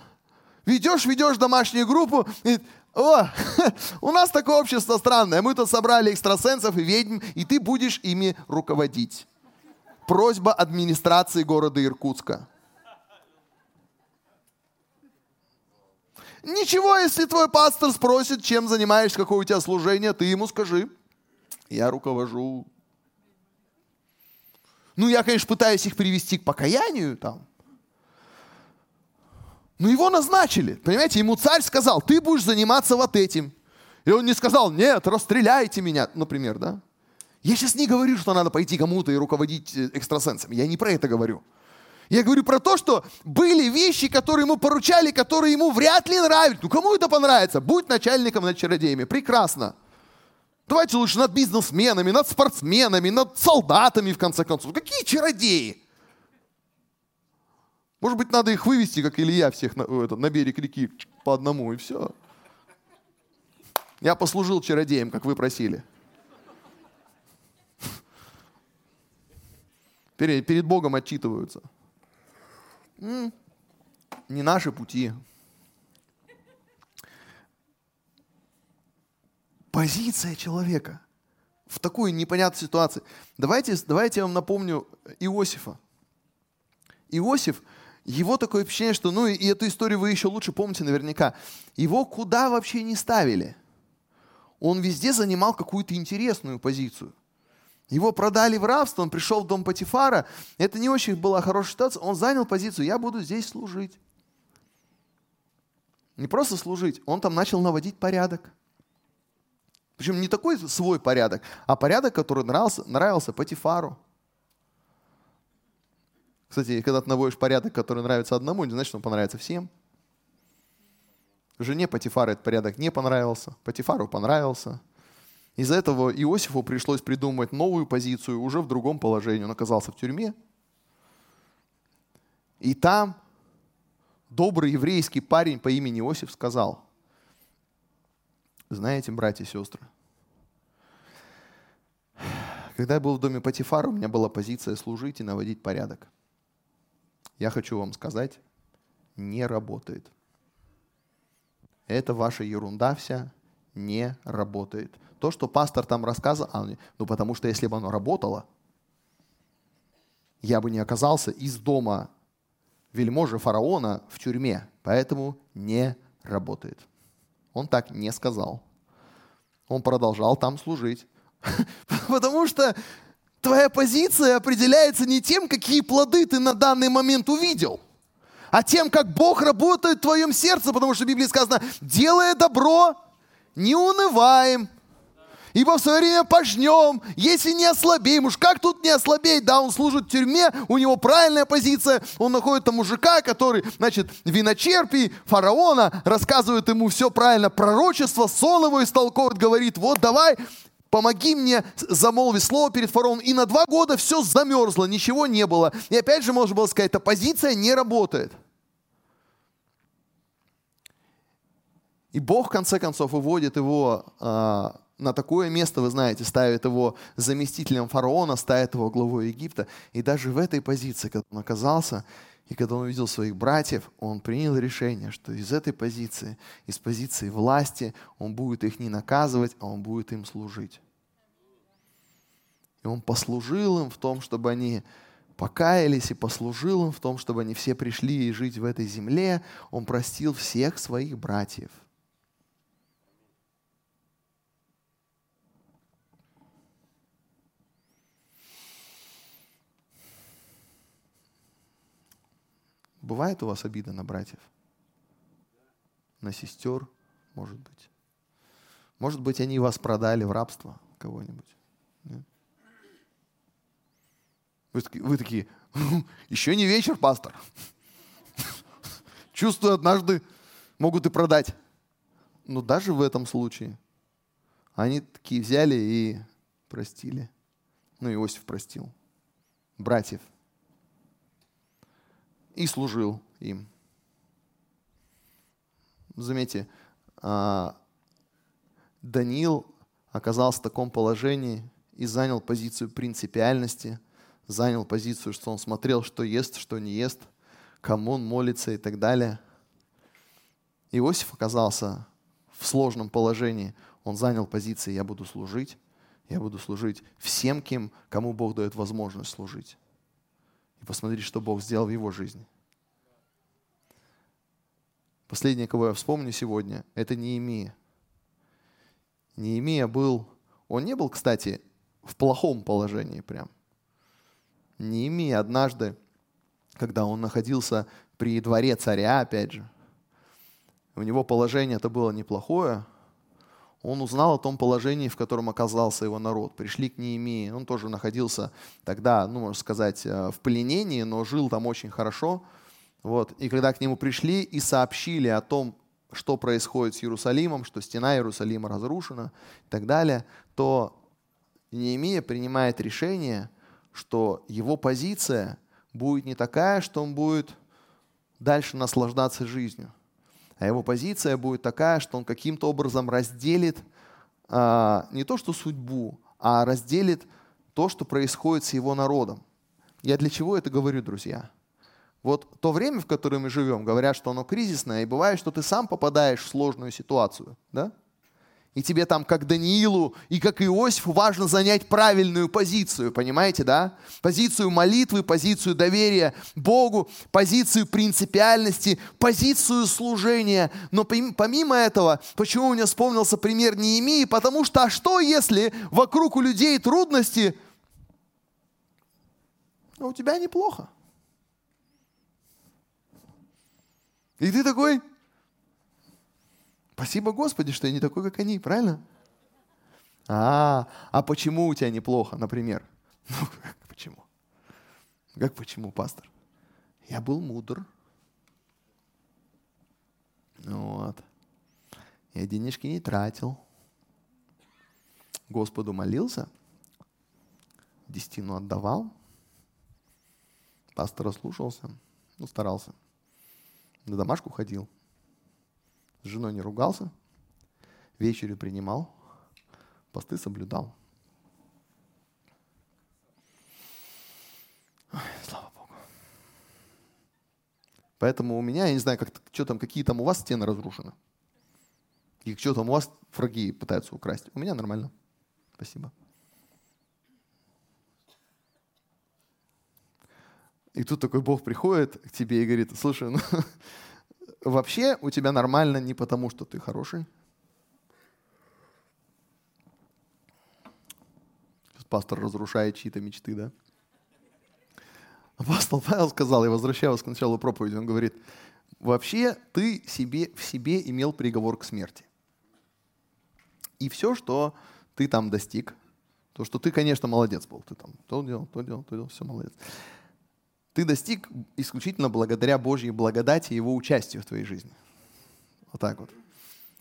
Ведешь, ведешь домашнюю группу, и, о, [LAUGHS] у нас такое общество странное, мы тут собрали экстрасенсов и ведьм, и ты будешь ими руководить. Просьба администрации города Иркутска. Ничего, если твой пастор спросит, чем занимаешься, какое у тебя служение, ты ему скажи. Я руковожу ну, я, конечно, пытаюсь их привести к покаянию там. Но его назначили. Понимаете, ему царь сказал, ты будешь заниматься вот этим. И он не сказал, нет, расстреляйте меня, например, да? Я сейчас не говорю, что надо пойти кому-то и руководить э, экстрасенсами. Я не про это говорю. Я говорю про то, что были вещи, которые ему поручали, которые ему вряд ли нравились. Ну кому это понравится? Будь начальником над чародеями. Прекрасно. Давайте лучше над бизнесменами, над спортсменами, над солдатами, в конце концов. Какие чародеи? Может быть, надо их вывести, как Илья, всех на, это, на берег реки по одному, и все. Я послужил чародеем, как вы просили. Перед, перед Богом отчитываются. Не наши пути. Позиция человека в такой непонятной ситуации. Давайте, давайте я вам напомню Иосифа. Иосиф, его такое впечатление, что, ну и эту историю вы еще лучше помните наверняка, его куда вообще не ставили. Он везде занимал какую-то интересную позицию. Его продали в рабство, он пришел в дом Патифара. Это не очень была хорошая ситуация. Он занял позицию, я буду здесь служить. Не просто служить, он там начал наводить порядок. Причем не такой свой порядок, а порядок, который нравился, нравился Патифару. Кстати, когда ты наводишь порядок, который нравится одному, не значит, что он понравится всем. Жене Патифара этот порядок не понравился, Патифару понравился. Из-за этого Иосифу пришлось придумать новую позицию уже в другом положении. Он оказался в тюрьме. И там добрый еврейский парень по имени Иосиф сказал – знаете, братья и сестры, когда я был в доме Патифара, у меня была позиция служить и наводить порядок. Я хочу вам сказать, не работает. Это ваша ерунда вся не работает. То, что пастор там рассказывал, а, ну потому что если бы оно работало, я бы не оказался из дома вельможи фараона в тюрьме. Поэтому не работает. Он так не сказал. Он продолжал там служить. [LAUGHS] Потому что твоя позиция определяется не тем, какие плоды ты на данный момент увидел, а тем, как Бог работает в твоем сердце, потому что в Библии сказано, делая добро, не унываем, ибо в свое время пожнем, если не ослабеем. Уж как тут не ослабеть? Да, он служит в тюрьме, у него правильная позиция, он находит там мужика, который, значит, виночерпий фараона, рассказывает ему все правильно, пророчество, сон его истолковывает, говорит, вот давай, помоги мне замолвить слово перед фараоном. И на два года все замерзло, ничего не было. И опять же, можно было сказать, эта позиция не работает. И Бог, в конце концов, выводит его а, на такое место, вы знаете, ставит его заместителем фараона, ставит его главой Египта. И даже в этой позиции, когда он оказался, и когда он увидел своих братьев, он принял решение, что из этой позиции, из позиции власти, он будет их не наказывать, а он будет им служить. И он послужил им в том, чтобы они покаялись и послужил им в том, чтобы они все пришли и жить в этой земле. Он простил всех своих братьев. Бывает у вас обида на братьев? На сестер, может быть. Может быть, они вас продали в рабство кого-нибудь. Вы, вы такие, еще не вечер, пастор. Чувствую, однажды могут и продать. Но даже в этом случае они такие взяли и простили. Ну, Иосиф простил. Братьев и служил им. Заметьте, а, Даниил оказался в таком положении и занял позицию принципиальности, занял позицию, что он смотрел, что ест, что не ест, кому он молится и так далее. Иосиф оказался в сложном положении. Он занял позицию «я буду служить», я буду служить всем, кем, кому Бог дает возможность служить. И посмотрите, что Бог сделал в его жизни. Последнее, кого я вспомню сегодня, это Неемия. Неемия был, он не был, кстати, в плохом положении прям. Неемия однажды, когда он находился при дворе царя, опять же, у него положение это было неплохое, он узнал о том положении, в котором оказался его народ. Пришли к Неемии. Он тоже находился тогда, ну, можно сказать, э, в пленении, но жил там очень хорошо. Вот. И когда к нему пришли и сообщили о том, что происходит с Иерусалимом, что стена Иерусалима разрушена и так далее, то Неемия принимает решение, что его позиция будет не такая, что он будет дальше наслаждаться жизнью, а его позиция будет такая, что он каким-то образом разделит а, не то что судьбу, а разделит то, что происходит с его народом. Я для чего это говорю, друзья? Вот то время, в котором мы живем, говорят, что оно кризисное, и бывает, что ты сам попадаешь в сложную ситуацию, да? И тебе там, как Даниилу и как Иосифу, важно занять правильную позицию, понимаете, да? Позицию молитвы, позицию доверия Богу, позицию принципиальности, позицию служения. Но помимо этого, почему у меня вспомнился пример Неемии? Потому что, а что если вокруг у людей трудности, а у тебя неплохо? И ты такой, спасибо Господи, что я не такой, как они, правильно? А, а почему у тебя неплохо, например? [LAUGHS] Ну, как почему? Как почему, пастор? Я был мудр. Вот. Я денежки не тратил. Господу молился. Десятину отдавал. Пастора слушался. Ну, старался на домашку ходил, с женой не ругался, вечерю принимал, посты соблюдал. Ой, слава Богу. Поэтому у меня, я не знаю, как, что там, какие там у вас стены разрушены. И что там у вас враги пытаются украсть. У меня нормально. Спасибо. И тут такой Бог приходит к тебе и говорит, слушай, ну, [LAUGHS] вообще у тебя нормально не потому, что ты хороший. Сейчас пастор разрушает чьи-то мечты, да? Апостол Павел сказал, я возвращаюсь к началу проповеди, он говорит, вообще ты себе, в себе имел приговор к смерти. И все, что ты там достиг, то, что ты, конечно, молодец был, ты там то делал, то делал, то делал, все молодец. Ты достиг исключительно благодаря Божьей благодати и его участию в твоей жизни. Вот так вот.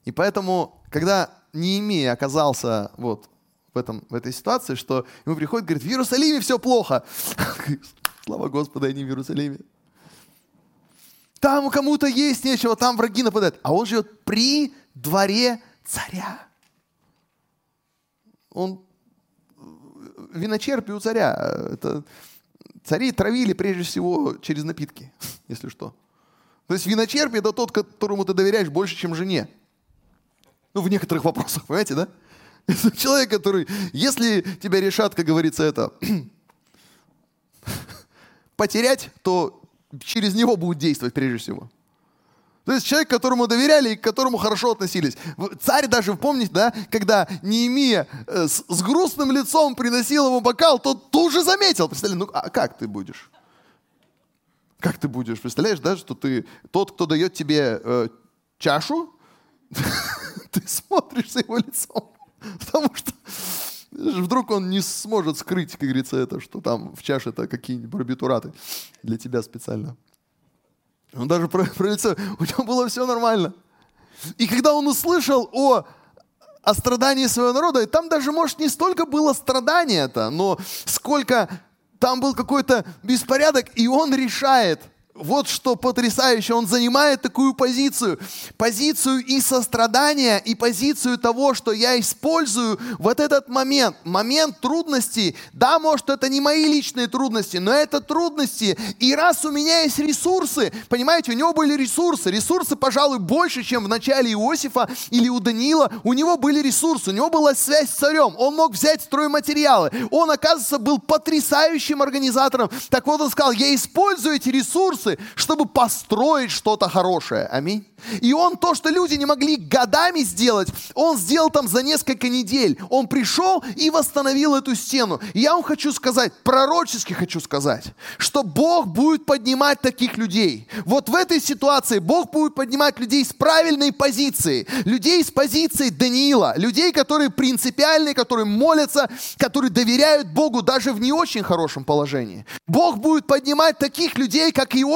И поэтому, когда Неемия оказался вот в, этом, в этой ситуации, что ему приходит, говорит, в Иерусалиме все плохо. [LAUGHS] Слава Господу, я не в Иерусалиме. Там кому-то есть нечего, там враги нападают. А он живет при дворе царя. Он виночерпи у царя. Это цари травили прежде всего через напитки, [LAUGHS] если что. То есть виночерпи это тот, которому ты доверяешь больше, чем жене. Ну, в некоторых вопросах, [LAUGHS] понимаете, да? Это [LAUGHS] человек, который, если тебя решат, как говорится, это [CLEARS THROAT] потерять, то через него будут действовать прежде всего. То есть человек, которому доверяли и к которому хорошо относились. Царь даже, помните, да, когда Неемия э, с, с грустным лицом приносил ему бокал, тот тут же заметил. Представляешь, ну а как ты будешь? Как ты будешь? Представляешь, да, что ты тот, кто дает тебе э, чашу, [LAUGHS] ты смотришь за его лицом. Потому что вдруг он не сможет скрыть, как говорится, это, что там в чаше-то какие-нибудь барбитураты для тебя специально. Он даже про, про лицо, у него было все нормально. И когда он услышал о, о страдании своего народа, и там даже, может, не столько было страдания-то, но сколько там был какой-то беспорядок, и он решает – вот что потрясающе, он занимает такую позицию. Позицию и сострадания, и позицию того, что я использую вот этот момент. Момент трудностей. Да, может, это не мои личные трудности, но это трудности. И раз у меня есть ресурсы, понимаете, у него были ресурсы. Ресурсы, пожалуй, больше, чем в начале Иосифа или у Даниила. У него были ресурсы, у него была связь с царем. Он мог взять стройматериалы. Он, оказывается, был потрясающим организатором. Так вот он сказал, я использую эти ресурсы, ресурсы, чтобы построить что-то хорошее. Аминь. И он то, что люди не могли годами сделать, он сделал там за несколько недель. Он пришел и восстановил эту стену. И я вам хочу сказать, пророчески хочу сказать, что Бог будет поднимать таких людей. Вот в этой ситуации Бог будет поднимать людей с правильной позиции. Людей с позиции Даниила. Людей, которые принципиальные, которые молятся, которые доверяют Богу даже в не очень хорошем положении. Бог будет поднимать таких людей, как Иосиф,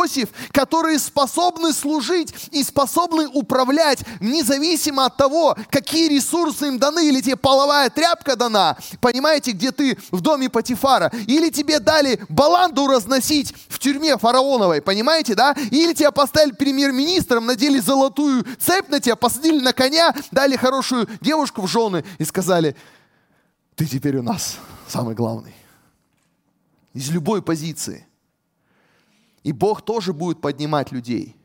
которые способны служить и способны управлять независимо от того, какие ресурсы им даны, или тебе половая тряпка дана, понимаете, где ты в доме Патифара, или тебе дали баланду разносить в тюрьме фараоновой, понимаете, да, или тебя поставили премьер-министром, надели золотую цепь на тебя, посадили на коня, дали хорошую девушку в жены и сказали, ты теперь у нас самый главный. Из любой позиции. И Бог тоже будет поднимать людей –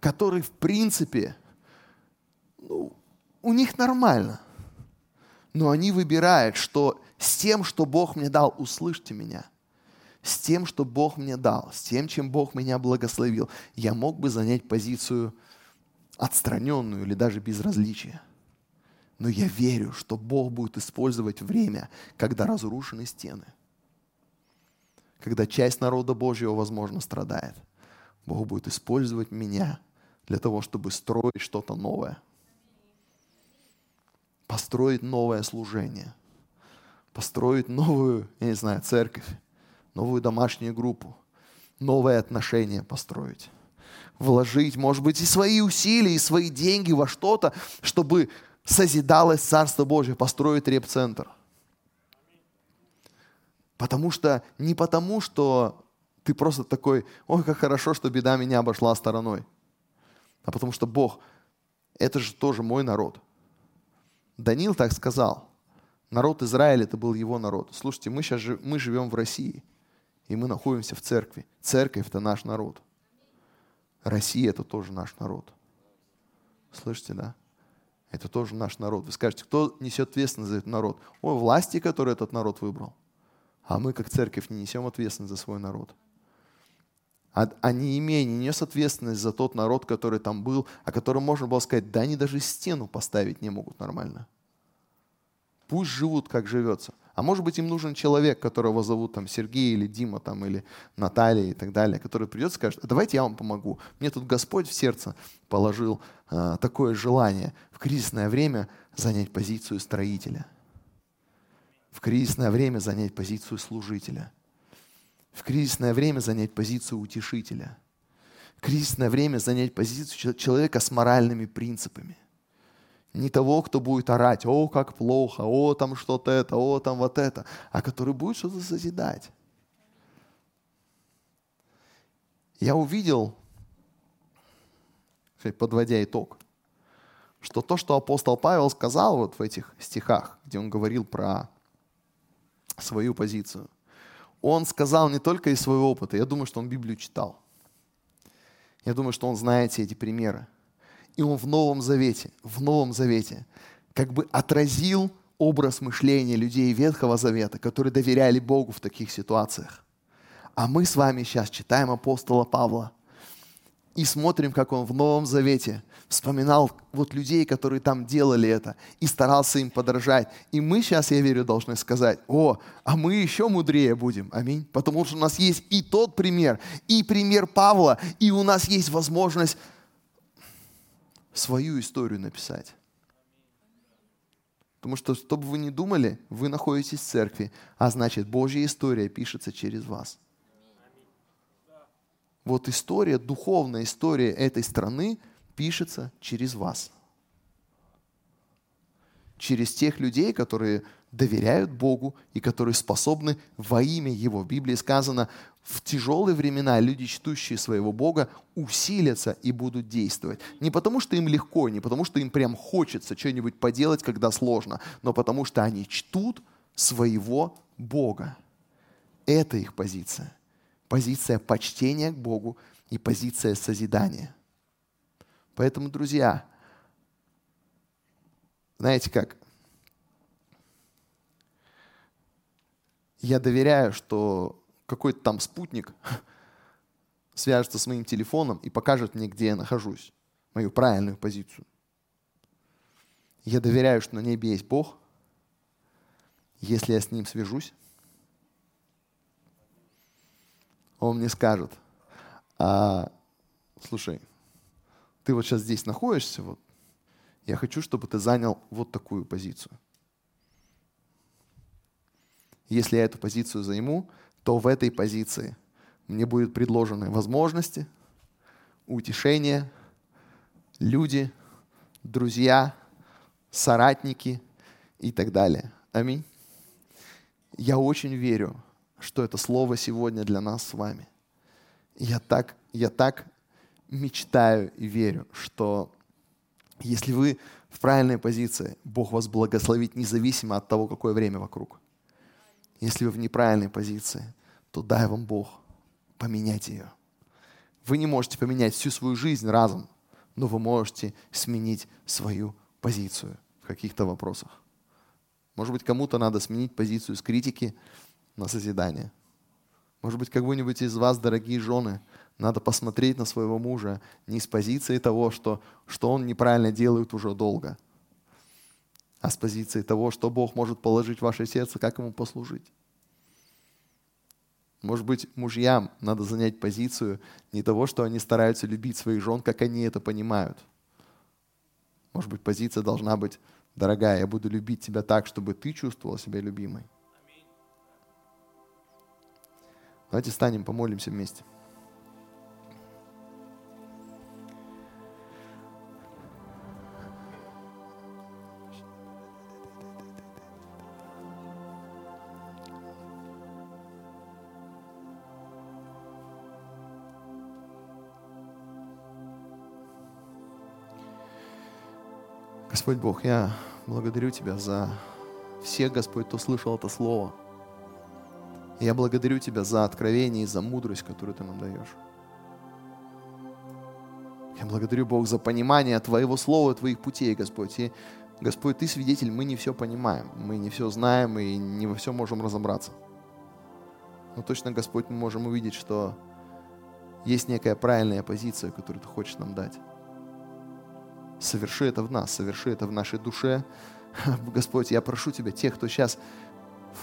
которые в принципе, ну, у них нормально. Но они выбирают, что с тем, что Бог мне дал, услышьте меня, с тем, что Бог мне дал, с тем, чем Бог меня благословил, я мог бы занять позицию отстраненную или даже безразличия. Но я верю, что Бог будет использовать время, когда разрушены стены, когда часть народа Божьего, возможно, страдает. Бог будет использовать меня для того, чтобы строить что-то новое. Построить новое служение. Построить новую, я не знаю, церковь, новую домашнюю группу, новые отношения построить. Вложить, может быть, и свои усилия, и свои деньги во что-то, чтобы созидалось Царство Божье, построить реп-центр. Потому что, не потому, что ты просто такой, ой, как хорошо, что беда меня обошла стороной а потому что Бог, это же тоже мой народ. Даниил так сказал. Народ Израиля это был его народ. Слушайте, мы сейчас мы живем в России, и мы находимся в церкви. Церковь это наш народ. Россия это тоже наш народ. Слышите, да? Это тоже наш народ. Вы скажете, кто несет ответственность за этот народ? Ой, власти, которые этот народ выбрал. А мы, как церковь, не несем ответственность за свой народ. а, а не имея, не нес ответственность за тот народ, который там был, о котором можно было сказать, да они даже стену поставить не могут нормально. Пусть живут, как живется. А может быть, им нужен человек, которого зовут там Сергей или Дима там, или Наталья и так далее, который придет и скажет, давайте я вам помогу. Мне тут Господь в сердце положил э, такое желание в кризисное время занять позицию строителя. В кризисное время занять позицию служителя. В кризисное время занять позицию утешителя. В кризисное время занять позицию человека с моральными принципами – не того, кто будет орать, о, как плохо, о, там что-то это, о, там вот это, а который будет что-то созидать. Я увидел, подводя итог, что то, что апостол Павел сказал вот в этих стихах, где он говорил про свою позицию, он сказал не только из своего опыта, я думаю, что он Библию читал. Я думаю, что он знает все эти примеры. И он в Новом Завете, в Новом Завете как бы отразил образ мышления людей Ветхого Завета, которые доверяли Богу в таких ситуациях. А мы с вами сейчас читаем апостола Павла и смотрим, как он в Новом Завете вспоминал вот людей, которые там делали это, и старался им подражать. И мы сейчас, я верю, должны сказать, о, а мы еще мудрее будем. Аминь. Потому что у нас есть и тот пример, и пример Павла, и у нас есть возможность свою историю написать. Потому что, чтобы вы не думали, вы находитесь в церкви, а значит, Божья история пишется через вас. Вот история, духовная история этой страны пишется через вас. Через тех людей, которые доверяют Богу и которые способны во имя Его. В Библии сказано, в тяжелые времена люди, чтущие своего Бога, усилятся и будут действовать. Не потому, что им легко, не потому, что им прям хочется что-нибудь поделать, когда сложно, но потому, что они чтут своего Бога. Это их позиция. Позиция почтения к Богу и позиция созидания. Поэтому, друзья, знаете как, я доверяю, что какой-то там спутник [LAUGHS] свяжется с моим телефоном и покажет мне, где я нахожусь, мою правильную позицию. Я доверяю, что на небе есть Бог. Если я с Ним свяжусь, Он мне скажет, а, слушай, ты вот сейчас здесь находишься, вот, я хочу, чтобы ты занял вот такую позицию. Если я эту позицию займу, то в этой позиции мне будут предложены возможности, утешение, люди, друзья, соратники и так далее. Аминь. Я очень верю, что это слово сегодня для нас с вами. Я так, я так мечтаю и верю, что если вы в правильной позиции, Бог вас благословит независимо от того, какое время вокруг. Если вы в неправильной позиции, то дай вам Бог поменять ее. Вы не можете поменять всю свою жизнь разом, но вы можете сменить свою позицию в каких-то вопросах. Может быть, кому-то надо сменить позицию с критики на созидание. Может быть, кого-нибудь из вас, дорогие жены, надо посмотреть на своего мужа не с позиции того, что, что он неправильно делает уже долго – а с позиции того, что Бог может положить в ваше сердце, как ему послужить. Может быть, мужьям надо занять позицию не того, что они стараются любить своих жен, как они это понимают. Может быть, позиция должна быть, дорогая, я буду любить тебя так, чтобы ты чувствовала себя любимой. Давайте станем, помолимся вместе. Господь Бог, я благодарю Тебя за всех, Господь, кто слышал это слово. Я благодарю Тебя за откровение и за мудрость, которую Ты нам даешь. Я благодарю, Бог, за понимание Твоего слова, Твоих путей, Господь. И, Господь, Ты свидетель, мы не все понимаем, мы не все знаем и не во всем можем разобраться. Но точно, Господь, мы можем увидеть, что есть некая правильная позиция, которую ты хочешь нам дать. Соверши это в нас, соверши это в нашей душе. [LAUGHS] Господь, я прошу Тебя, тех, кто сейчас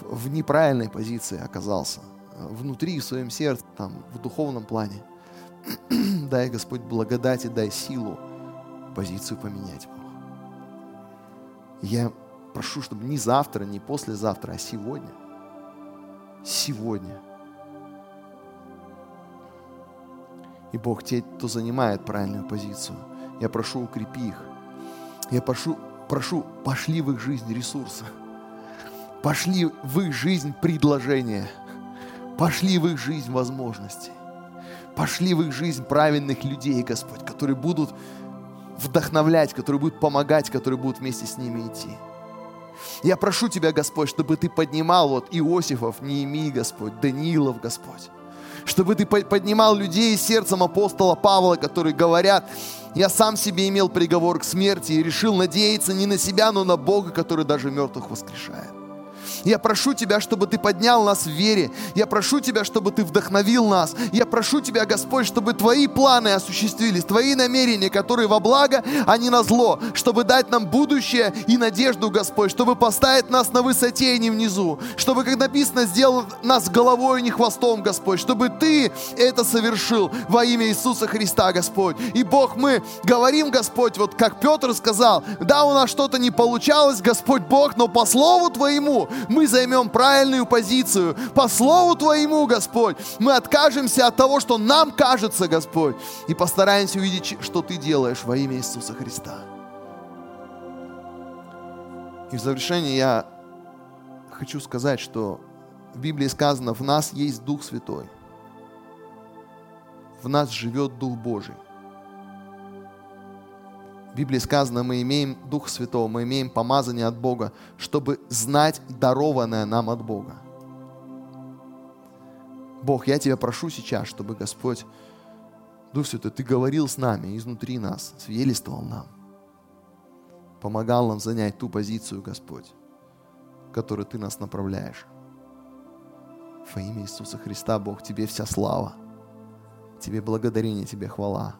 в неправильной позиции оказался, внутри, в своем сердце, там, в духовном плане, [CLEARS THROAT] дай, Господь, благодать и дай силу позицию поменять, Бог. Я прошу, чтобы не завтра, не послезавтра, а сегодня. Сегодня. И Бог, те, кто занимает правильную позицию – я прошу, укрепи их. Я прошу, прошу, пошли в их жизнь ресурсы. Пошли в их жизнь предложения. Пошли в их жизнь возможности. Пошли в их жизнь правильных людей, Господь, которые будут вдохновлять, которые будут помогать, которые будут вместе с ними идти. Я прошу Тебя, Господь, чтобы Ты поднимал вот Иосифов, Неемии, Господь, Даниилов, Господь. Чтобы Ты поднимал людей сердцем апостола Павла, которые говорят, я сам себе имел приговор к смерти и решил надеяться не на себя, но на Бога, который даже мертвых воскрешает. Я прошу Тебя, чтобы Ты поднял нас в вере. Я прошу Тебя, чтобы Ты вдохновил нас. Я прошу Тебя, Господь, чтобы Твои планы осуществились, Твои намерения, которые во благо, а не на зло, чтобы дать нам будущее и надежду, Господь, чтобы поставить нас на высоте и не внизу, чтобы, как написано, сделал нас головой, а не хвостом, Господь, чтобы Ты это совершил во имя Иисуса Христа, Господь. И Бог, мы говорим, Господь, вот как Петр сказал, да, у нас что-то не получалось, Господь Бог, но по слову Твоему мы займем правильную позицию. По Слову Твоему, Господь, мы откажемся от того, что нам кажется, Господь, и постараемся увидеть, что Ты делаешь во имя Иисуса Христа. И в завершение я хочу сказать, что в Библии сказано, в нас есть Дух Святой. В нас живет Дух Божий. Библии сказано, мы имеем Духа Святого, мы имеем помазание от Бога, чтобы знать дарованное нам от Бога. Бог, я Тебя прошу сейчас, чтобы Господь, Дух Святой, Ты говорил с нами изнутри нас, свидетельствовал нам, помогал нам занять ту позицию, Господь, которую Ты нас направляешь. Во имя Иисуса Христа, Бог, Тебе вся слава, Тебе благодарение, Тебе хвала.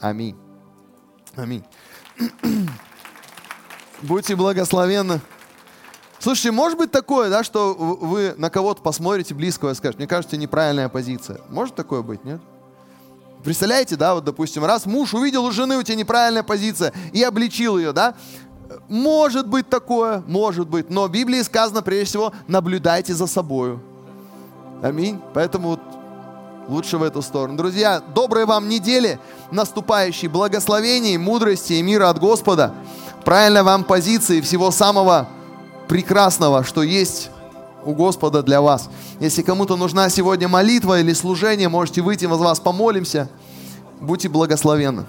Аминь. Аминь. Будьте благословенны. Слушайте, может быть такое, да, что вы на кого-то посмотрите близкого и скажете, мне кажется, неправильная позиция. Может такое быть, нет? Представляете, да, вот, допустим, раз муж увидел у жены, у тебя неправильная позиция, и обличил ее, да? Может быть такое, может быть. Но в Библии сказано, прежде всего, наблюдайте за собою. Аминь. Поэтому вот лучше в эту сторону. Друзья, доброй вам недели, наступающей благословений, мудрости и мира от Господа. Правильной вам позиции всего самого прекрасного, что есть у Господа для вас. Если кому-то нужна сегодня молитва или служение, можете выйти, мы за вас помолимся. Будьте благословенны.